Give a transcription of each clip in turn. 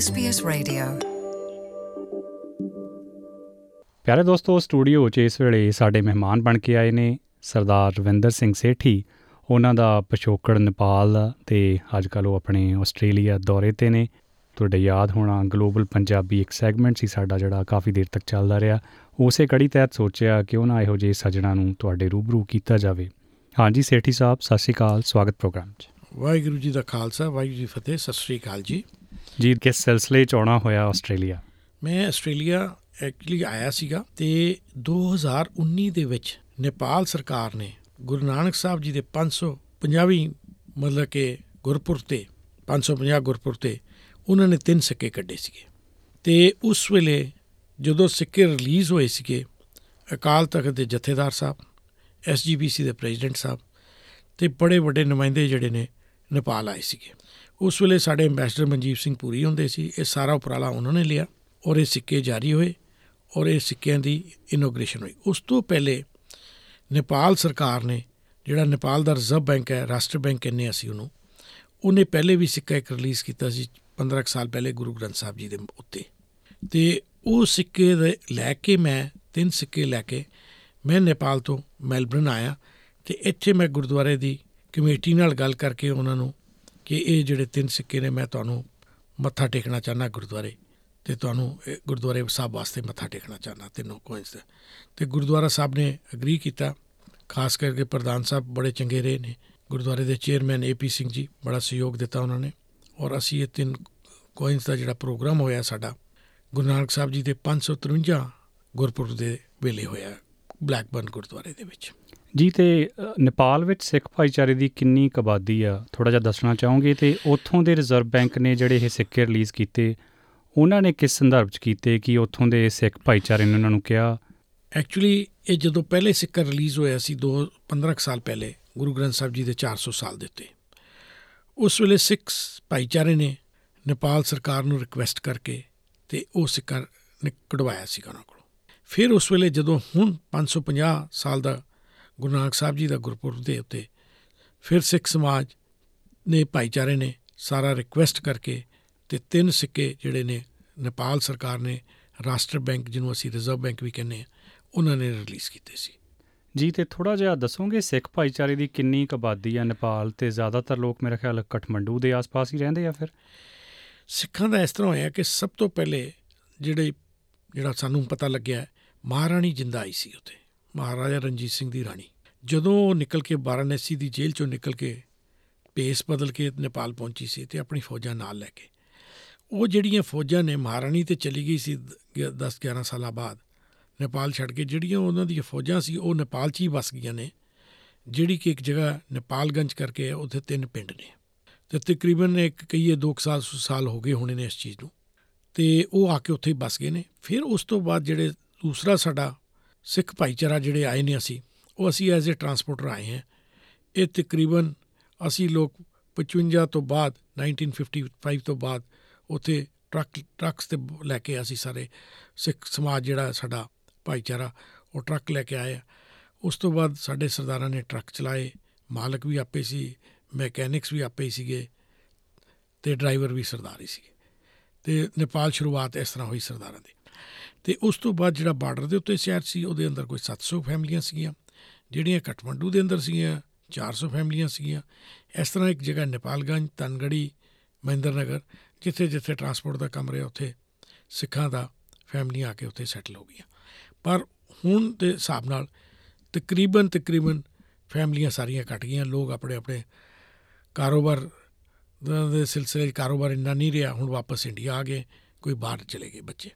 SBS Radio. ਪਿਆਰੇ ਦੋਸਤੋ studio 'ਚ ਇਸ ਵੇਲੇ ਸਾਡੇ ਮਹਿਮਾਨ ਬਣ ਕੇ ਆਏ ਨੇ ਸਰਦਾਰ ਰਵਿੰਦਰ ਸਿੰਘ ਸੇਠੀ। ਉਹਨਾਂ ਦਾ ਪਿਛੋਕੜ ਨੇਪਾਲ ਦਾ ਤੇ ਅੱਜ ਕੱਲ੍ਹ ਉਹ ਆਪਣੇ ਆਸਟ੍ਰੇਲੀਆ ਦੌਰੇ ਤੇ ਨੇ। ਤੁਹਾਡੇ ਯਾਦ ਹੋਣਾ ਗਲੋਬਲ ਪੰਜਾਬੀ ਇੱਕ ਸੈਗਮੈਂਟ ਸੀ ਸਾਡਾ ਜਿਹੜਾ ਕਾਫੀ ਦੇਰ ਤੱਕ ਚੱਲਦਾ ਰਿਹਾ। ਉਸੇ ਕੜੀ ਤਹਿਤ ਸੋਚਿਆ ਕਿ ਉਹਨਾਂ ਇਹੋ ਜਿਹੇ ਸੱਜਣਾ ਨੂੰ ਤੁਹਾਡੇ ਰੂਬਰੂ ਕੀਤਾ ਜਾਵੇ। ਹਾਂਜੀ ਸੇਠੀ ਸਾਹਿਬ ਸਤਿ ਸ਼੍ਰੀ ਅਕਾਲ ਸਵਾਗਤ ਪ੍ਰੋਗਰਾਮ 'ਚ। ਵਾਹਿਗੁਰੂ ਜੀ ਦਾ ਖਾਲਸਾ ਵਾਹਿਗੁਰੂ ਜੀ ਫਤਿਹ ਸਤਿ ਸ੍ਰੀ ਅਕਾਲ ਜੀ। ਜੀ ਕਿਸ ਸਿਲਸਿਲੇ 'ਚ ਆਉਣਾ ਹੋਇਆ ਆਸਟ੍ਰੇਲੀਆ। ਮੈਂ ਆਸਟ੍ਰੇਲੀਆ ਐਕਚੁਅਲੀ ਆਇਆ ਸੀਗਾ ਤੇ 2019 ਦੇ ਵਿੱਚ ਨੇਪਾਲ ਸਰਕਾਰ ਨੇ ਗੁਰੂ ਨਾਨਕ ਸਾਹਿਬ ਜੀ ਦੇ 550ਵੀਂ ਮਤਲਬ ਕਿ ਗੁਰਪੁਰਬ ਤੇ 550 ਗੁਰਪੁਰਬ ਤੇ ਉਹਨਾਂ ਨੇ ਤਿੰਨ ਸਿੱਕੇ ਕੱਢੇ ਸੀਗੇ। ਤੇ ਉਸ ਵੇਲੇ ਜਦੋਂ ਸਿੱਕੇ ਰਿਲੀਜ਼ ਹੋਏ ਸੀਗੇ, ਅਕਾਲ ਤਖਤ ਦੇ ਜਥੇਦਾਰ ਸਾਹਿਬ ਐਸਜੀਪੀਸੀ ਦੇ ਪ੍ਰੈਜ਼ੀਡੈਂਟ ਸਾਹਿਬ ਤੇ ਬੜੇ ਵੱਡੇ ਨੁਮਾਇੰਦੇ ਜਿਹੜੇ ਨੇ ਨੇਪਾਲ ਆਏ ਸੀਗੇ। ਉਸ ਵੇਲੇ ਸਾਡੇ ਐਮਬੈਸਡਰ ਮਨਜੀਤ ਸਿੰਘ ਪੂਰੀ ਹੁੰਦੇ ਸੀ, ਇਹ ਸਾਰਾ ਉਪਰਾਲਾ ਉਹਨਾਂ ਨੇ ਲਿਆ ਔਰ ਇਹ ਸਿੱਕੇ ਜਾਰੀ ਹੋਏ ਔਰ ਇਹ ਸਿੱਕਿਆਂ ਦੀ ਇਨੋਗ੍ਰੇਸ਼ਨ ਹੋਈ। ਉਸ ਤੋਂ ਪਹਿਲੇ ਨੇਪਾਲ ਸਰਕਾਰ ਨੇ, ਜਿਹੜਾ ਨੇਪਾਲ ਦਾ ਰਿਜ਼ਰਵ ਬੈਂਕ ਹੈ, ਰਾਸ਼ਟਰ ਬੈਂਕ ਕਹਿੰਦੇ ਅਸੀਂ ਉਹਨੂੰ, ਉਹਨੇ ਪਹਿਲੇ ਵੀ ਸਿੱਕਾ ਇੱਕ ਰਿਲੀਜ਼ ਕੀਤਾ ਸੀ 15 ਕੁ ਸਾਲ ਪਹਿਲੇ ਗੁਰੂ ਗ੍ਰੰਥ ਸਾਹਿਬ ਜੀ ਦੇ ਉੱਤੇ। ਤੇ ਉਹ ਸਿੱਕੇ ਦੇ ਲੈ ਕੇ ਮੈਂ, ਤਿੰਨ ਸਿੱਕੇ ਲੈ ਕੇ ਮੈਂ ਨੇਪਾਲ ਤੋਂ ਮੈਲਬਰਨ ਆਇਆ ਤੇ ਇੱਥੇ ਮੈਂ ਗੁਰਦੁਆਰੇ ਦੀ ਕਮੇਟੀ ਨਾਲ ਗੱਲ ਕਰਕੇ ਉਹਨਾਂ ਨੂੰ ਕਿ ਇਹ ਜਿਹੜੇ ਤਿੰਨ ਸਿੱਕੇ ਨੇ, ਮੈਂ ਤੁਹਾਨੂੰ ਮੱਥਾ ਟੇਕਣਾ ਚਾਹਨਾ ਗੁਰਦੁਆਰੇ ਤੇ ਤੁਹਾਨੂੰ ਇਹ ਗੁਰਦੁਆਰੇ ਸਾਹਿਬ ਵਾਸਤੇ ਮੱਥਾ ਟੇਕਣਾ ਚਾਹਨਾ ਤਿੰਨੋਂ ਕੋਇਨਸ ਦੇ ਤੇ ਗੁਰਦੁਆਰਾ ਸਾਹਿਬ ਨੇ ਅਗਰੀ ਕੀਤਾ, ਖਾਸ ਕਰਕੇ ਪ੍ਰਧਾਨ ਸਾਹਿਬ ਬੜੇ ਚੰਗੇ ਰਹੇ ਨੇ। ਗੁਰਦੁਆਰੇ ਦੇ ਚੇਅਰਮੈਨ ਏਪੀ ਸਿੰਘ ਜੀ ਬੜਾ ਸਹਿਯੋਗ ਦਿੱਤਾ ਉਹਨਾਂ ਨੇ। ਔਰ ਅਸੀਂ ਇਹ ਤਿੰਨ ਕੋਇਨਸ ਦਾ ਜਿਹੜਾ ਪ੍ਰੋਗਰਾਮ ਹੋਇਆ ਸਾਡਾ, ਗੁਰੂ ਨਾਨਕ ਸਾਹਿਬ ਜੀ ਦੇ 553 ਗੁਰਪੁਰਬ ਦੇ ਵੇਲੇ ਹੋਇਆ। ਬਲੈਕਬਰਨ ਗੁਰਦੁਆਰੇ ਦੇ ਵਿੱਚ। ਜੀ ਤੇ ਨੇਪਾਲ ਵਿੱਚ ਸਿੱਖ ਭਾਈਚਾਰੇ ਦੀ ਕਿੰਨੀ ਕੁ ਆਬਾਦੀ ਆ? ਥੋੜਾ ਜਿਹਾ ਦੱਸਣਾ ਚਾਹੋਗੇ? ਤੇ ਉੱਥੋਂ ਦੇ ਰਿਜ਼ਰਵ ਬੈਂਕ ਨੇ ਜਿਹੜੇ ਇਹ ਸਿੱਕੇ ਰਿਲੀਜ਼ ਕੀਤੇ ਉਹਨਾਂ ਨੇ ਕਿਸ ਸੰਦਰਭ 'ਚ ਕੀਤੇ ਕਿ ਉੱਥੋਂ ਦੇ ਸਿੱਖ ਭਾਈਚਾਰੇ ਨੇ ਉਹਨਾਂ ਨੂੰ ਕਿਹਾ? ਐਕਚੁਅਲੀ ਇਹ ਜਦੋਂ ਪਹਿਲੇ ਸਿੱਕਾ ਰਿਲੀਜ਼ ਹੋਇਆ ਸੀ 2 15 ਕੁ ਸਾਲ ਪਹਿਲੇ ਗੁਰੂ ਗ੍ਰੰਥ ਸਾਹਿਬ ਜੀ ਦੇ 400 ਸਾਲ ਦੇ ਉੱਤੇ। ਉਸ ਵੇਲੇ ਸਿੱਖ ਭਾਈਚਾਰੇ ਨੇ ਨੇਪਾਲ ਸਰਕਾਰ ਨੂੰ ਰਿਕਵੈਸਟ ਕਰਕੇ ਤੇ ਉਹ ਸਿੱਕਾ ਨੇ ਕਢਵਾਇਆ ਸੀ ਉਹਨਾਂ ਕੋਲੋਂ। ਫਿਰ ਉਸ ਵੇਲੇ ਜਦੋਂ ਹੁਣ 550 ਸਾਲ ਦਾ ਗੁਰੂ ਨਾਨਕ ਸਾਹਿਬ ਜੀ ਦਾ ਗੁਰਪੁਰਬ ਦੇ ਉੱਤੇ ਫਿਰ ਸਿੱਖ ਸਮਾਜ ਨੇ ਭਾਈਚਾਰੇ ਨੇ ਸਾਰਾ ਰਿਕਵੈਸਟ ਕਰਕੇ ਤੇ ਤਿੰਨ ਸਿੱਕੇ ਜਿਹੜੇ ਨੇ ਨੇਪਾਲ ਸਰਕਾਰ ਨੇ ਰਾਸ਼ਟਰ ਬੈਂਕ ਜਿਹਨੂੰ ਅਸੀਂ ਰਿਜ਼ਰਵ ਬੈਂਕ ਵੀ ਕਹਿੰਦੇ ਆ ਉਹਨਾਂ ਨੇ ਰਿਲੀਜ਼ ਕੀਤੇ ਸੀ। ਜੀ ਤੇ ਥੋੜਾ ਜਿਹਾ ਦੱਸੋਗੇ ਸਿੱਖ ਭਾਈਚਾਰੇ ਦੀ ਕਿੰਨੀ ਆਬਾਦੀ ਆ ਨੇਪਾਲ ਤੇ ਜ਼ਿਆਦਾਤਰ ਲੋਕ ਮੇਰੇ ਖਿਆਲ ਕਠਮੰਡੂ ਦੇ ਆਸ-ਪਾਸ ਹੀ ਰਹਿੰਦੇ ਆ ਫਿਰ? ਸਿੱਖਾਂ ਦਾ ਇਸ ਤਰ੍ਹਾਂ ਹੋਇਆ ਕਿ ਸਭ ਤੋਂ ਪਹਿਲੇ ਜਿਹੜੇ ਜਿਹੜਾ ਸਾਨੂੰ ਪਤਾ ਲੱਗਿਆ ਮਹਾਰਾਣੀ ਜਿੰਦਾ ਆਈ ਸੀ ਉੱਥੇ, ਮਹਾਰਾਜਾ ਰਣਜੀਤ ਸਿੰਘ ਦੀ ਰਾਣੀ। ਜਦੋਂ ਉਹ ਨਿਕਲ ਕੇ ਵਾਰਾਣਸੀ ਦੀ ਜੇਲ੍ਹ ਚੋਂ ਨਿਕਲ ਕੇ ਪੇਸ ਬਦਲ ਕੇ ਨੇਪਾਲ ਪਹੁੰਚੀ ਸੀ ਤੇ ਆਪਣੀ ਫੌਜਾਂ ਨਾਲ ਲੈ ਕੇ, ਉਹ ਜਿਹੜੀਆਂ ਫੌਜਾਂ ਨੇ ਮਹਾਰਾਣੀ ਤੇ ਚਲੀ ਗਈ ਸੀ 10 11 ਸਾਲਾਂ ਬਾਅਦ, ਨੇਪਾਲ ਛੱਡ ਕੇ, ਜਿਹੜੀਆਂ ਉਹਨਾਂ ਦੀਆਂ ਫੌਜਾਂ ਸੀ, ਉਹ ਨੇਪਾਲ 'ਚ ਹੀ ਵਸ ਗਈਆਂ ਨੇ, ਜਿਹੜੀ ਕਿ ਇੱਕ ਜਗ੍ਹਾ ਨੇਪਾਲਗੰਜ ਕਰਕੇ ਹੈ ਉੱਥੇ ਤਿੰਨ ਪਿੰਡ ਨੇ। ਤੇ ਤਕਰੀਬਨ ਇੱਕ ਕਹੀਏ 2 ਸਾਲ ਸਾਲ ਹੋ ਗਏ ਹੋਣੇ ਨੇ ਇਸ ਚੀਜ਼ ਨੂੰ। ਤੇ ਉਹ ਆ ਕੇ ਉੱਥੇ ਹੀ ਬਸ ਗਏ ਨੇ। ਫਿਰ ਉਸ ਤੋਂ ਬਾਅਦ ਜਿਹੜੇ ਦੂਸਰਾ ਸਾਡਾ ਸਿੱਖ ਭਾਈਚਾਰਾ ਜਿਹੜੇ ਆਏ ਨੇ ਅਸੀਂ, ਉਹ ਅਸੀਂ ਐਜ਼ ਅ ਟਰਾਂਸਪੋਰਟਰ ਆਏ ਹਾਂ। ਇਹ ਤਕਰੀਬਨ ਅਸੀਂ ਲੋਕ 55 ਤੋਂ ਬਾਅਦ 1955 ਤੋਂ ਬਾਅਦ ਉੱਥੇ ਟਰੱਕ, ਟਰੱਕਸ ਤੇ ਲੈ ਕੇ ਅਸੀਂ ਸਾਰੇ ਸਿੱਖ ਸਮਾਜ ਜਿਹੜਾ ਸਾਡਾ ਭਾਈਚਾਰਾ, ਉਹ ਟਰੱਕ ਲੈ ਕੇ ਆਏ ਆ। ਉਸ ਤੋਂ ਬਾਅਦ ਸਾਡੇ ਸਰਦਾਰਾਂ ਨੇ ਟਰੱਕ ਚਲਾਏ, ਮਾਲਕ ਵੀ ਆਪੇ ਸੀ, ਮੈਕੈਨਿਕਸ ਵੀ ਆਪੇ ਹੀ ਸੀਗੇ ਤੇ ਡਰਾਈਵਰ ਵੀ ਸਰਦਾਰ ਹੀ ਸੀਗੇ। ਤੇ ਨੇਪਾਲ ਸ਼ੁਰੂਆਤ ਇਸ ਤਰ੍ਹਾਂ ਹੋਈ ਸਰਦਾਰਾਂ ਦੀ। ਤੇ ਉਸ ਤੋਂ ਬਾਅਦ ਜਿਹੜਾ ਬਾਰਡਰ ਦੇ ਉੱਤੇ ਸ਼ਹਿਰ ਸੀ, ਉਹਦੇ ਅੰਦਰ ਕੋਈ 700 ਫੈਮਲੀਆਂ ਸੀਗੀਆਂ। ਜਿਹੜੀਆਂ ਕਠਮੰਡੂ ਦੇ ਅੰਦਰ ਸੀਗੀਆਂ 400 ਫੈਮਲੀਆਂ ਸੀਗੀਆਂ। ਇਸ ਤਰ੍ਹਾਂ ਇੱਕ ਜਗ੍ਹਾ ਨੇਪਾਲਗੰਜ ਤਨਗੜੀ ਮਹਿੰਦਰ ਨਗਰ ਜਿੱਥੇ ਜਿੱਥੇ ਟਰਾਂਸਪੋਰਟ ਦਾ ਕੰਮ ਰਿਹਾ, ਉੱਥੇ ਸਿੱਖਾਂ ਦਾ ਫੈਮਲੀਆਂ ਆ ਕੇ ਉੱਥੇ ਸੈਟਲ ਹੋ ਗਈਆਂ। ਪਰ ਹੁਣ ਦੇ ਹਿਸਾਬ ਨਾਲ ਤਕਰੀਬਨ ਤਕਰੀਬਨ ਫੈਮਲੀਆਂ ਸਾਰੀਆਂ ਘਟ ਗਈਆਂ। ਲੋਕ ਆਪਣੇ ਆਪਣੇ ਕਾਰੋਬਾਰ ਦਾ- ਦੇ ਸਿਲਸਿਲੇ 'ਚ ਕਾਰੋਬਾਰ ਇੰਨਾ ਨਹੀਂ ਰਿਹਾ। ਹੁਣ ਵਾਪਸ ਇੰਡੀਆ ਆ ਗਏ, ਕੋਈ ਬਾਹਰ ਚਲੇ ਗਏ ਬੱਚੇ।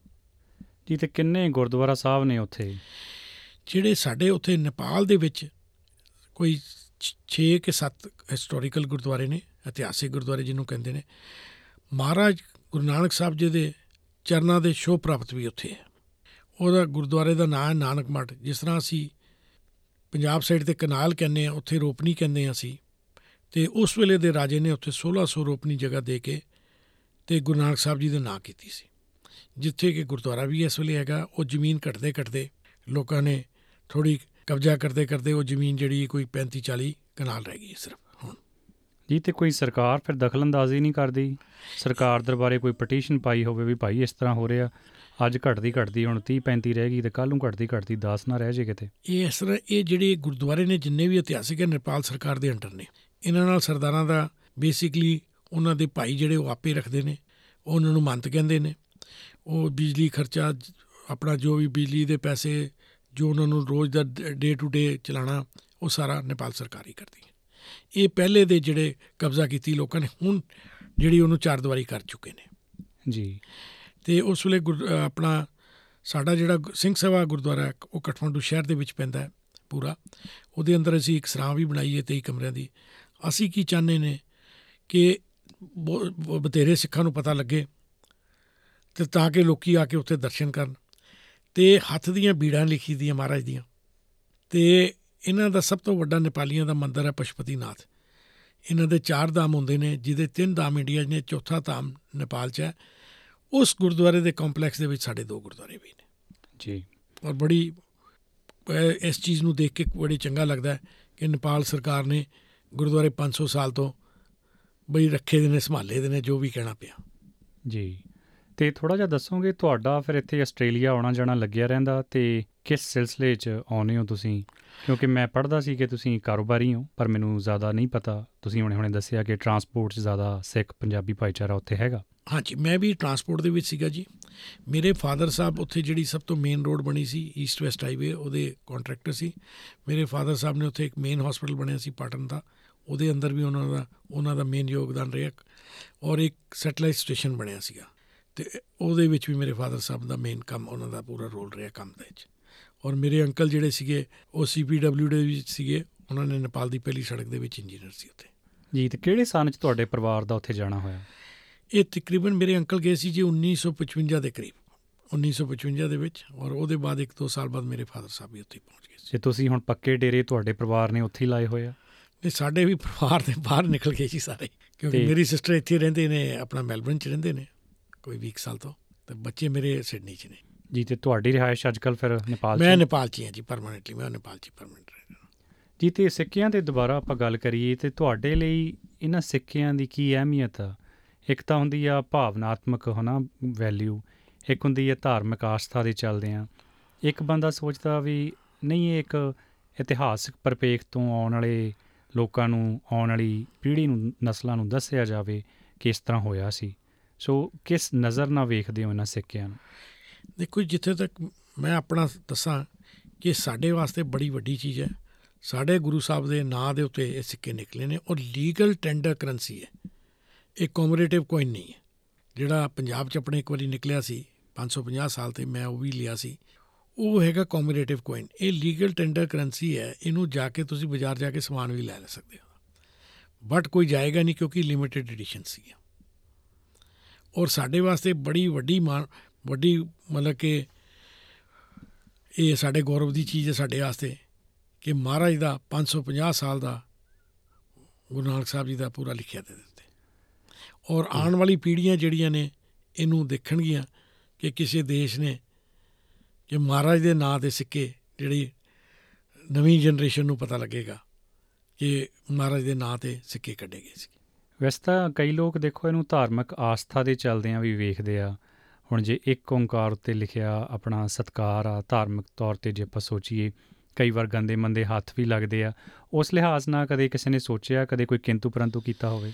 ਜੀ, ਤੇ ਕਿੰਨੇ ਗੁਰਦੁਆਰਾ ਸਾਹਿਬ ਨੇ ਉੱਥੇ? ਜਿਹੜੇ ਸਾਡੇ ਉੱਥੇ ਨੇਪਾਲ ਦੇ ਵਿੱਚ ਕੋਈ 6 ਕਿ 7 ਹਿਸਟੋਰੀਕਲ ਗੁਰਦੁਆਰੇ ਨੇ, ਇਤਿਹਾਸਿਕ ਗੁਰਦੁਆਰੇ ਜਿਹਨੂੰ ਕਹਿੰਦੇ ਨੇ, ਮਹਾਰਾਜ ਗੁਰੂ ਨਾਨਕ ਸਾਹਿਬ ਜੀ ਦੇ ਚਰਨਾਂ ਦੇ ਸ਼ੋਅ ਪ੍ਰਾਪਤ ਵੀ ਉੱਥੇ ਹੈ। ਉਹਦਾ ਗੁਰਦੁਆਰੇ ਦਾ ਨਾਮ ਹੈ ਨਾਨਕ ਮੱਠ, ਜਿਸ ਤਰ੍ਹਾਂ ਅਸੀਂ ਪੰਜਾਬ ਸਾਈਡ ਤੇ ਕਨਾਲ ਕਹਿੰਦੇ ਆ ਉੱਥੇ ਰੋਪਨੀ ਕਹਿੰਦੇ ਆ ਅਸੀਂ, ਤੇ ਉਸ ਵੇਲੇ ਦੇ ਰਾਜੇ ਨੇ ਉੱਥੇ 1600 ਰੋਪਨੀ ਜਗ੍ਹਾ ਦੇ ਕੇ ਤੇ ਗੁਰੂ ਨਾਨਕ ਸਾਹਿਬ ਜੀ ਦੇ ਨਾਂ ਕੀਤੀ ਸੀ। ਜਿੱਥੇ ਕਿ ਗੁਰਦੁਆਰਾ ਵੀ ਇਸ ਵੇਲੇ ਹੈਗਾ ਉਹ ਜ਼ਮੀਨ ਘਟਦੇ ਘਟਦੇ ਲੋਕਾਂ ਨੇ ਥੋੜੀ ਕਬਜ਼ਾ ਕਰਦੇ ਕਰਦੇ ਉਹ ਜ਼ਮੀਨ ਜਿਹੜੀ ਕੋਈ 35 40 ਕਨਾਲ ਰਹਿ ਗਈ ਸਿਰਫ ਹੁਣ। ਜੀ ਤੇ ਕੋਈ ਸਰਕਾਰ ਫਿਰ ਦਖਲਅੰਦਾਜ਼ੀ ਨਹੀਂ ਕਰਦੀ? ਸਰਕਾਰ ਦਰਬਾਰੇ ਕੋਈ ਪਟੀਸ਼ਨ ਪਾਈ ਹੋਵੇ ਵੀ ਭਾਈ ਇਸ ਤਰ੍ਹਾਂ ਹੋ ਰਿਹਾ ਅੱਜ ਘਟਦੀ ਘਟਦੀ ਹੁਣ 30 35 ਰਹਿ ਗਈ ਤੇ ਕੱਲ ਨੂੰ ਘਟਦੀ ਘਟਦੀ 10 ਨਾ ਰਹਿ ਜੇ ਕਿਤੇ। ਇਹ ਇਸ ਤਰ੍ਹਾਂ ਇਹ ਜਿਹੜੇ ਗੁਰਦੁਆਰੇ ਨੇ ਜਿੰਨੇ ਵੀ ਇਤਿਹਾਸਿਕ ਹੈ ਨੇਪਾਲ ਸਰਕਾਰ ਦੇ ਅੰਡਰ ਨੇ। ਇਹਨਾਂ ਨਾਲ ਸਰਦਾਰਾਂ ਦਾ ਬੇਸਿਕਲੀ ਉਹਨਾਂ ਦੇ ਭਾਈ ਜਿਹੜੇ ਉਹ ਆਪੇ ਰੱਖਦੇ ਨੇ ਉਹ ਉਹਨਾਂ ਨੂੰ ਮੰਤ ਕਹਿੰਦੇ ਨੇ। ਉਹ ਬਿਜਲੀ ਖਰਚਾ ਆਪਣਾ ਜੋ ਵੀ ਬਿਜਲੀ ਦੇ ਪੈਸੇ ਜੋ ਉਹਨਾਂ ਨੂੰ ਰੋਜ਼ ਦਾ ਡੇ ਟੂ ਡੇ ਚਲਾਣਾ ਉਹ ਸਾਰਾ ਨੇਪਾਲ ਸਰਕਾਰ ਹੀ ਕਰਦੀ ਹੈ। ਇਹ ਪਹਿਲੇ ਦੇ ਜਿਹੜੇ ਕਬਜ਼ਾ ਕੀਤੀ ਲੋਕਾਂ ਨੇ ਹੁਣ ਜਿਹੜੀ ਉਹਨੂੰ ਚਾਰ ਦੀਵਾਰੀ ਕਰ ਚੁੱਕੇ ਨੇ। ਜੀ। ਤੇ ਉਸ ਵੇਲੇ ਆਪਣਾ ਸਾਡਾ ਜਿਹੜਾ ਸਿੰਘ ਸਭਾ ਗੁਰਦੁਆਰਾ ਉਹ ਕਠਮੰਡੂ ਸ਼ਹਿਰ ਦੇ ਵਿੱਚ ਪੈਂਦਾ ਹੈ ਪੂਰਾ। ਉਹਦੇ ਅੰਦਰ ਅਸੀਂ ਇੱਕ ਸਰਾਂ ਵੀ ਬਣਾਈ ਹੈ 23 ਕਮਰਿਆਂ ਦੀ। ਅਸੀਂ ਕੀ ਚਾਹੁੰਦੇ ਨੇ ਕਿ ਬਥੇਰੇ ਸਿੱਖਾਂ ਨੂੰ ਪਤਾ ਲੱਗੇ ਤੇ ਤਾਂ ਕਿ ਲੋਕੀ ਆ ਕੇ ਉੱਥੇ ਦਰਸ਼ਨ ਕਰਨ। ਤੇ ਹੱਥ ਦੀਆਂ ਬੀੜਾਂ ਲਿਖੀ ਦੀਆਂ ਮਹਾਰਾਜ ਦੀਆਂ। ਤੇ ਇਹਨਾਂ ਦਾ ਸਭ ਤੋਂ ਵੱਡਾ ਨੇਪਾਲੀਆਂ ਦਾ ਮੰਦਿਰ ਹੈ ਪਸ਼ੂਪਤੀਨਾਥ। ਇਹਨਾਂ ਦੇ ਚਾਰ ਧਾਮ ਹੁੰਦੇ ਨੇ ਜਿਹਦੇ ਤਿੰਨ ਧਾਮ ਇੰਡੀਆ 'ਚ ਨੇ ਚੌਥਾ ਧਾਮ ਨੇਪਾਲ 'ਚ ਹੈ। ਉਸ ਗੁਰਦੁਆਰੇ ਦੇ ਕੰਪਲੈਕਸ ਦੇ ਵਿੱਚ ਸਾਡੇ ਦੋ ਗੁਰਦੁਆਰੇ ਵੀ ਨੇ। ਜੀ। ਔਰ ਬੜੀ ਇਸ ਚੀਜ਼ ਨੂੰ ਦੇਖ ਕੇ ਬੜੀ ਚੰਗਾ ਲੱਗਦਾ ਹੈ ਕਿ ਨੇਪਾਲ ਸਰਕਾਰ ਨੇ ਗੁਰਦੁਆਰੇ 500 ਸਾਲ ਤੋਂ ਬਈ ਰੱਖੇ ਦੇ ਨੇ ਸੰਭਾਲੇ ਦੇ ਨੇ ਜੋ ਵੀ ਕਹਿਣਾ ਪਿਆ। ਜੀ। ਤੇ ਥੋੜਾ ਜਿਹਾ ਦੱਸੋਗੇ ਤੁਹਾਡਾ ਫਿਰ ਇੱਥੇ ਆਸਟ੍ਰੇਲੀਆ ਆਉਣਾ ਜਾਣਾ ਲੱਗਿਆ ਰਹਿੰਦਾ ਤੇ ਕਿਸ ਸਿਲਸਿਲੇ 'ਚ ਆਉਨੇ ਹੋ ਤੁਸੀਂ? ਕਿਉਂਕਿ ਮੈਂ ਪੜ੍ਹਦਾ ਸੀ ਕਿ ਤੁਸੀਂ ਕਾਰੋਬਾਰੀ ਹੋ, ਪਰ ਮੈਨੂੰ ਜ਼ਿਆਦਾ ਨਹੀਂ ਪਤਾ। ਤੁਸੀਂ ਹੁਣੇ ਹੁਣੇ ਦੱਸਿਆ ਕਿ ਟਰਾਂਸਪੋਰਟ 'ਚ ਜ਼ਿਆਦਾ ਸਿੱਖ ਪੰਜਾਬੀ ਭਾਈਚਾਰਾ ਉੱਥੇ ਹੈਗਾ। ਹਾਂਜੀ, ਮੈਂ ਵੀ ਟਰਾਂਸਪੋਰਟ ਦੇ ਵਿੱਚ ਸੀਗਾ ਜੀ। ਮੇਰੇ ਫਾਦਰ ਸਾਹਿਬ ਉੱਥੇ ਜਿਹੜੀ ਸਭ ਤੋਂ ਮੇਨ ਰੋਡ ਬਣੀ ਸੀ ਈਸਟ ਵੈਸਟ ਹਾਈਵੇ ਉਹਦੇ ਕੰਟਰੈਕਟਰ ਸੀ। ਮੇਰੇ ਫਾਦਰ ਸਾਹਿਬ ਨੇ ਉੱਥੇ ਇੱਕ ਮੇਨ ਹਸਪੀਟਲ ਬਣਿਆ ਸੀ ਪਾਟਨ ਦਾ। ਉਹਦੇ ਅੰਦਰ ਵੀ ਉਹਨਾਂ ਦਾ ਉਹਨਾਂ ਦਾ ਮੇਨ ਯੋਗਦਾਨ ਰਿਹਾ। ਔਰ ਇੱਕ ਸੈਟਲਾਈਟ ਸਟੇਸ਼ਨ ਬਣਿਆ ਸੀਗਾ। ਤੇ ਉਹਦੇ ਵਿੱਚ ਵੀ ਮੇਰੇ ਫਾਦਰ ਸਾਹਿਬ ਦਾ ਮੇਨ ਕੰਮ ਉਹਨਾਂ ਦਾ ਪੂਰਾ ਰੋਲ ਰਿਹਾ ਕੰਮ ਦੇ ਵਿੱਚ। ਔਰ ਮੇਰੇ ਅੰਕਲ ਜਿਹੜੇ ਸੀਗੇ ਉਹ ਸੀਪੀਡਬਲਿਊ ਦੇ ਵਿੱਚ ਸੀਗੇ ਉਹਨਾਂ ਨੇ ਨੇਪਾਲ ਦੀ ਪਹਿਲੀ ਸੜਕ ਦੇ ਵਿੱਚ ਇੰਜੀਨੀਅਰ ਸੀ ਉੱਥੇ। ਜੀ ਤੇ ਕਿਹੜੇ ਸਾਲ 'ਚ ਤੁਹਾਡੇ ਪਰਿਵਾਰ ਦਾ ਉੱਥੇ ਜਾਣਾ ਹੋਇਆ? ਇਹ ਤਕਰੀਬਨ ਮੇਰੇ ਅੰਕਲ ਗਏ ਸੀ ਜੀ 1955 ਦੇ ਕਰੀਬ। 1955 ਦੇ ਵਿੱਚ ਔਰ ਉਹਦੇ ਬਾਅਦ ਇੱਕ ਦੋ ਸਾਲ ਬਾਅਦ ਮੇਰੇ ਫਾਦਰ ਸਾਹਿਬ ਵੀ ਉੱਥੇ ਪਹੁੰਚ ਗਏ ਸੀ। ਜੇ ਤੁਸੀਂ ਹੁਣ ਪੱਕੇ ਡੇਰੇ ਤੁਹਾਡੇ ਪਰਿਵਾਰ ਨੇ ਉੱਥੇ ਹੀ ਲਾਏ ਹੋਏ ਆ? ਤੇ ਸਾਡੇ ਵੀ ਪਰਿਵਾਰ ਦੇ ਬਾਹਰ ਨਿਕਲ ਗਏ ਸੀ ਸਾਰੇ ਕਿਉਂਕਿ ਤੇ- ਮੇਰੀ ਸਿਸਟਰ ਇੱਥੇ ਰਹਿੰਦੇ ਨੇ ਆਪਣਾ ਮੈਲਬਰਨ ਚ ਰਹਿੰਦੇ ਨੇ। ਕੋਈ 20 ਸਾਲ ਤੋਂ ਤੇ ਬੱਚੇ ਮੇਰੇ ਸਿਡਨੀ ਚ ਨੇ। ਜੀ ਤੇ ਤੁਹਾਡੀ ਰਿਹਾਇਸ਼ ਅੱਜਕੱਲ ਫਿਰ ਨੇਪਾਲ 'ਚ ਮੈਂ? ਨੇਪਾਲ ਚ ਹੀ ਜੀ ਪਰਮਾਨੈਂਟਲੀ ਮੈਂ ਨੇਪਾਲ ਚ ਪਰਮਾਨੈਂਟ ਰਹਿ ਰਿਹਾ। ਜੀ ਤੇ ਸਿੱਕਿਆਂ ਦੇ ਦੁਬਾਰਾ ਆਪਾਂ ਗੱਲ ਕਰੀਏ ਤੇ ਤੁਹਾਡੇ ਲਈ ਇਹਨਾਂ ਸਿੱਕਿਆਂ ਦੀ ਕੀ ਅਹਿਮੀਅਤ ਆ? ਇੱਕ ਤਾਂ ਹੁੰਦੀ ਆ ਭਾਵਨਾਤਮਕ ਹਨਾ ਵੈਲਿਊ ਇੱਕ ਹੁੰਦੀ ਆ ਧਾਰਮਿਕ ਆਸਥਾ ਦੇ ਚੱਲਦੇ ਆ। ਇੱਕ ਬੰਦਾ ਸੋਚਦਾ ਵੀ ਨਹੀਂ ਇਹ ਇੱਕ ਇਤਿਹਾਸਕ ਪਰਪੇਖ ਤੋਂ ਆਉਣ ਵਾਲੇ ਲੋਕਾਂ ਨੂੰ ਆਉਣ ਵਾਲੀ ਪੀੜ੍ਹੀ ਨੂੰ ਨਸਲਾਂ ਨੂੰ ਦੱਸਿਆ ਜਾਵੇ ਕਿ ਇਸ ਤਰ੍ਹਾਂ ਹੋਇਆ ਸੀ। ਸੋ ਕਿਸ ਨਜ਼ਰ ਨਾਲ ਵੇਖਦੇ ਹੋ ਇਹਨਾਂ ਸਿੱਕਿਆਂ ਨੂੰ? ਦੇਖੋ ਜੀ, ਜਿੱਥੇ ਤੱਕ ਮੈਂ ਆਪਣਾ ਦੱਸਾਂ ਕਿ ਸਾਡੇ ਵਾਸਤੇ ਬੜੀ ਵੱਡੀ ਚੀਜ਼ ਹੈ। ਸਾਡੇ ਗੁਰੂ ਸਾਹਿਬ ਦੇ ਨਾਂ ਦੇ ਉੱਤੇ ਇਹ ਸਿੱਕੇ ਨਿਕਲੇ ਨੇ ਔਰ ਲੀਗਲ ਟੈਂਡਰ ਕਰੰਸੀ ਹੈ। ਇਹ ਕੋਮਰੇਟਿਵ ਕੋਇਨ ਨਹੀਂ ਹੈ। ਜਿਹੜਾ ਪੰਜਾਬ 'ਚ ਆਪਣੇ ਇੱਕ ਵਾਰੀ ਨਿਕਲਿਆ ਸੀ 550 ਸਾਲ ਤੇ ਮੈਂ ਉਹ ਵੀ ਲਿਆ ਸੀ ਉਹ ਹੈਗਾ ਕੋਮਰੇਟਿਵ ਕੋਇਨ ਇਹ ਲੀਗਲ ਟੈਂਡਰ ਕਰੰਸੀ ਹੈ ਇਹਨੂੰ ਜਾ ਕੇ ਤੁਸੀਂ ਬਾਜ਼ਾਰ ਜਾ ਕੇ ਸਮਾਨ ਵੀ ਲੈ ਲੈ ਸਕਦੇ ਹੋ। ਬਟ ਕੋਈ ਜਾਏਗਾ ਨਹੀਂ ਕਿਉਂਕਿ ਲਿਮਿਟਿਡ ਐਡੀਸ਼ਨ ਸੀ ਔਰ ਸਾਡੇ ਵਾਸਤੇ ਬੜੀ ਵੱਡੀ ਮਾਣ ਵੱਡੀ ਮਤਲਬ ਕਿ ਇਹ ਸਾਡੇ ਗੌਰਵ ਦੀ ਚੀਜ਼ ਹੈ ਸਾਡੇ ਵਾਸਤੇ ਕਿ ਮਹਾਰਾਜ ਦਾ 550 ਸਾਲ ਦਾ ਗੁਰੂ ਨਾਨਕ ਸਾਹਿਬ ਜੀ ਦਾ ਪੂਰਾ ਲਿਖਿਆ ਦੇ ਦਿੱਤੇ। ਔਰ ਆਉਣ ਵਾਲੀ ਪੀੜ੍ਹੀਆਂ ਜਿਹੜੀਆਂ ਨੇ ਇਹਨੂੰ ਦੇਖਣਗੀਆਂ ਕਿ ਕਿਸੇ ਦੇਸ਼ ਨੇ ਕਿ ਮਹਾਰਾਜ ਦੇ ਨਾਂ ਦੇ ਸਿੱਕੇ ਜਿਹੜੀ ਨਵੀਂ ਜਨਰੇਸ਼ਨ ਨੂੰ ਪਤਾ ਲੱਗੇਗਾ ਕਿ ਮਹਾਰਾਜ ਦੇ ਨਾਂ ਤੇ ਸਿੱਕੇ ਕੱਢੇ ਗਏ ਸੀ ਵੈਸੇ ਤਾਂ ਕਈ ਲੋਕ ਦੇਖੋ ਇਹਨੂੰ ਧਾਰਮਿਕ ਆਸਥਾ ਦੇ ਚੱਲਦਿਆਂ ਵੀ ਵੇਖਦੇ ਆ। ਹੁਣ ਜੇ ਇੱਕ ਓੰਕਾਰ ਉੱਤੇ ਲਿਖਿਆ ਆਪਣਾ ਸਤਕਾਰ ਆ, ਧਾਰਮਿਕ ਤੌਰ ਤੇ ਜੇ ਆਪਾਂ ਸੋਚੀਏ, ਕਈ ਵਾਰ ਗੰਦੇ ਮੰਦੇ ਹੱਥ ਵੀ ਲੱਗਦੇ ਆ। ਉਸ ਲਿਹਾਜ਼ ਨਾਲ ਕਦੇ ਕਿਸੇ ਨੇ ਸੋਚਿਆ, ਕਦੇ ਕੋਈ ਕਿੰਤੂ ਪਰੰਤੂ ਕੀਤਾ ਹੋਵੇ?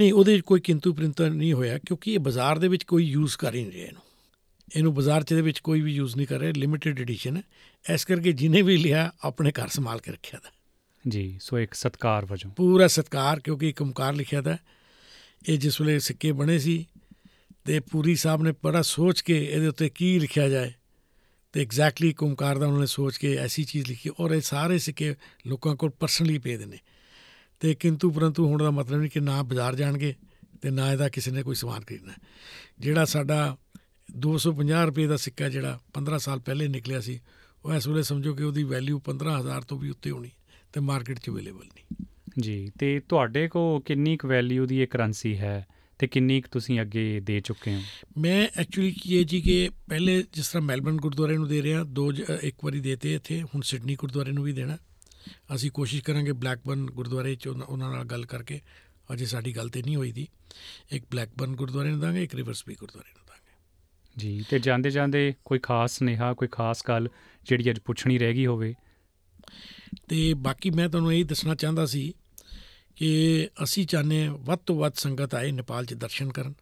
ਨਹੀਂ, ਉਹਦੇ 'ਚ ਕੋਈ ਕਿੰਤੂ ਪ੍ਰਿੰਤਰ ਨਹੀਂ ਹੋਇਆ, ਕਿਉਂਕਿ ਇਹ ਬਾਜ਼ਾਰ ਦੇ ਵਿੱਚ ਕੋਈ ਯੂਜ਼ ਕਰ ਹੀ ਨਹੀਂ ਰਿਹਾ ਇਹਨੂੰ। ਇਹਨੂੰ ਬਾਜ਼ਾਰ 'ਚ ਦੇ ਵਿੱਚ ਕੋਈ ਵੀ ਯੂਜ਼ ਨਹੀਂ ਕਰ ਰਿਹਾ ਲਿਮਿਟਿਡ ਐਡੀਸ਼ਨ ਹੈ। ਇਸ ਕਰਕੇ ਜਿਹਨੇ ਵੀ ਲਿਆ, ਆਪਣੇ ਘਰ ਸੰਭਾਲ ਕੇ ਰੱਖਿਆ ਦਾ। ਜੀ, ਸੋ ਇੱਕ ਸਤਕਾਰ ਵਜੋਂ। ਪੂਰਾ ਸਤਕਾਰ, ਕਿਉਂਕਿ ਇੱਕ ਓਮਕਾਰ ਲਿਖਿਆ ਦਾ ਇਹ ਜਿਸ ਵੇਲੇ ਸਿੱਕੇ ਬਣੇ ਸੀ ਤੇ ਪੂਰੀ ਸਾਹਿਬ ਨੇ ਬੜਾ ਸੋਚ ਕੇ ਇਹਦੇ ਉੱਤੇ ਕੀ ਲਿਖਿਆ ਜਾਏ ਤੇ ਐਗਜ਼ੈਕਟਲੀ ਇੱਕ ਓਮਕਾਰ ਦਾ ਉਹਨਾਂ ਨੇ ਸੋਚ ਕੇ ਐਸੀ ਚੀਜ਼ ਲਿਖੀ ਔਰ ਇਹ ਸਾਰੇ ਸਿੱਕੇ ਲੋਕਾਂ ਕੋਲ ਪਰਸਨਲੀ ਪੇ ਦੇ ਨੇ। ਤੇ ਕਿੰਤੂ ਪਰੰਤੂ ਹੋਣ ਦਾ ਮਤਲਬ ਨਹੀਂ ਕਿ ਨਾ ਬਾਜ਼ਾਰ ਜਾਣਗੇ ਤੇ ਨਾ ਇਹਦਾ ਕਿਸੇ ਨੇ ਕੋਈ ਸਮਾਨ ਖਰੀਦਣਾ। ਜਿਹੜਾ ਸਾਡਾ 250 ਰੁਪਏ ਦਾ ਸਿੱਕਾ ਜਿਹੜਾ 15 ਸਾਲ ਪਹਿਲੇ ਨਿਕਲਿਆ ਸੀ, ਉਹ ਇਸ ਵੇਲੇ ਸਮਝੋ ਕਿ ਉਹਦੀ ਵੈਲਿਊ 15000 ਤੋਂ ਵੀ ਉੱਤੇ ਹੋਣੀ। ਤੇ ਮਾਰਕੀਟ 'ਚ ਅਵੇਲੇਬਲ ਨਹੀਂ। ਜੀ ਤੇ ਤੁਹਾਡੇ ਕੋ ਕਿੰਨੀ ਕੁ ਵੈਲਿਊ ਦੀ ਇਹ ਕਰੰਸੀ ਹੈ ਤੇ ਕਿੰਨੀ ਕੁ ਤੁਸੀਂ ਅੱਗੇ ਦੇ ਚੁੱਕੇ ਹੋ? ਮੈਂ ਐਕਚੁਅਲੀ ਕੀ ਹੈ ਜੀ ਕਿ ਪਹਿਲੇ ਜਿਸ ਤਰ੍ਹਾਂ ਮੈਲਬਰਨ ਗੁਰਦੁਆਰੇ ਨੂੰ ਦੇ ਰਿਹਾ ਦੋ ਇੱਕ ਵਾਰੀ ਦੇਤੇ ਇੱਥੇ ਹੁਣ ਸਿਡਨੀ ਗੁਰਦੁਆਰੇ ਨੂੰ ਵੀ ਦੇਣਾ। ਅਸੀਂ ਕੋਸ਼ਿਸ਼ ਕਰਾਂਗੇ ਬਲੈਕਬਰਨ ਗੁਰਦੁਆਰੇ 'ਚ ਉਹਨਾਂ ਉਹਨਾਂ ਨਾਲ ਗੱਲ ਕਰਕੇ ਅਜੇ ਸਾਡੀ ਗੱਲ ਤੇ ਨਹੀਂ ਹੋਈ ਦੀ। ਇੱਕ ਬਲੈਕਬਰਨ ਗੁਰਦੁਆਰੇ ਨੂੰ ਦਾਂਗੇ ਇੱਕ ਰਿਵਰਸਬੀ ਗੁਰਦੁਆਰੇ ਨੂੰ ਦਾਂਗੇ। ਜੀ ਤੇ ਜਾਂਦੇ ਜਾਂਦੇ ਕੋਈ ਖਾਸ ਸੁਨੇਹਾ ਕੋਈ ਖਾਸ ਗੱਲ ਜਿਹੜੀ ਅੱਜ ਪੁੱਛਣੀ ਰਹਿ ਗਈ ਹੋਵੇ ਤੇ ਬਾਕੀ ਮੈਂ ਤੁਹਾਨੂੰ ਇਹ ਦੱਸਣਾ ਚਾਹੁੰਦਾ ਸੀ ਕਿ ਅਸੀਂ ਚਾਹੁੰਦੇ ਹਾਂ ਵੱਧ ਤੋਂ ਵੱਧ ਸੰਗਤ ਆਏ ਨੇਪਾਲ 'ਚ ਦਰਸ਼ਨ ਕਰਨ।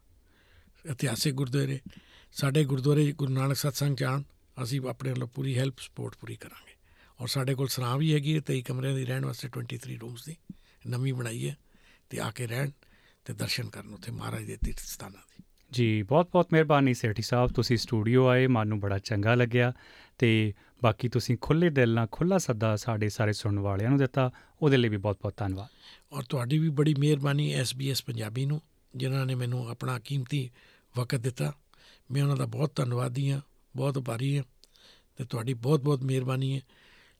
ਇਤਿਹਾਸਿਕ ਗੁਰਦੁਆਰੇ, ਸਾਡੇ ਗੁਰਦੁਆਰੇ ਗੁਰੂ ਨਾਨਕ ਸਤਸੰਗ ਚਾਣ ਅਸੀਂ ਆਪਣੇ ਵੱਲੋਂ ਪੂਰੀ ਹੈਲਪ ਸਪੋਰਟ ਪੂਰੀ ਕਰਾਂਗੇ। ਔਰ ਸਾਡੇ ਕੋਲ ਸਰਾਂ ਵੀ ਹੈਗੀ ਹੈ 23 ਕਮਰਿਆਂ ਦੀ ਰਹਿਣ ਵਾਸਤੇ 23 ਰੂਮਸ ਦੀ, ਨਵੀਂ ਬਣਾਈ ਹੈ ਤੇ ਆ ਕੇ ਰਹਿਣ ਤੇ ਦਰਸ਼ਨ ਕਰਨ ਉੱਥੇ ਮਹਾਰਾਜ ਦੇ ਤੀਰਥ ਸਥਾਨਾਂ ਦੀ। ਜੀ ਬਹੁਤ ਬਹੁਤ ਮਿਹਰਬਾਨੀ ਸੇਠੀ ਸਾਹਿਬ, ਤੁਸੀਂ ਸਟੂਡੀਓ ਆਏ, ਮਨ ਨੂੰ ਬੜਾ ਚੰਗਾ ਲੱਗਿਆ ਤੇ ਬਾਕੀ ਤੁਸੀਂ ਖੁੱਲੇ ਦਿਲ ਨਾਲ ਖੁੱਲਾ ਸੱਦਾ ਸਾਡੇ ਸਾਰੇ ਸੁਣਨ ਵਾਲਿਆਂ ਨੂੰ ਦਿੱਤਾ ਉਹਦੇ ਲਈ ਵੀ ਬਹੁਤ ਬਹੁਤ ਧੰਨਵਾਦ। ਔਰ ਤੁਹਾਡੀ ਵੀ ਬੜੀ ਮਿਹਰਬਾਨੀ SBS ਪੰਜਾਬੀ ਨੂੰ ਜਿਨ੍ਹਾਂ ਨੇ ਮੈਨੂੰ ਆਪਣਾ ਕੀਮਤੀ ਵਕਤ ਦਿੱਤਾ। ਮੈਂ ਉਹਨਾਂ ਦਾ ਬਹੁਤ ਧੰਨਵਾਦੀ ਹਾਂ ਬਹੁਤ ਉਪਾਰੀ ਹਾਂ ਤੇ ਤੁਹਾਡੀ ਬਹੁਤ ਬਹੁਤ ਮਿਹਰਬਾਨੀ ਹੈ।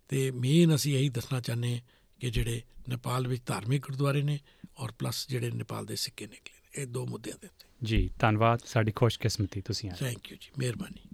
ਤੇ ਮੇਨ ਅਸੀਂ ਇਹੀ ਦੱਸਣਾ ਚਾਹੁੰਦੇ ਹਾਂ ਕਿ ਜਿਹੜੇ ਨੇਪਾਲ ਵਿੱਚ ਧਾਰਮਿਕ ਗੁਰਦੁਆਰੇ ਨੇ ਔਰ ਪਲੱਸ ਜਿਹੜੇ ਨੇਪਾਲ ਦੇ ਸਿੱਕੇ ਨਿਕਲੇ ਇਹ ਦੋ ਮੁੱਦਿਆਂ ਦੇ ਉੱਤੇ। ਜੀ ਧੰਨਵਾਦ ਸਾਡੀ ਖੁਸ਼ਕਿਸਮਤੀ ਤੁਸੀਂ ਆਏ। ਥੈਂਕ ਯੂ ਜੀ ਮਿਹਰਬਾਨੀ।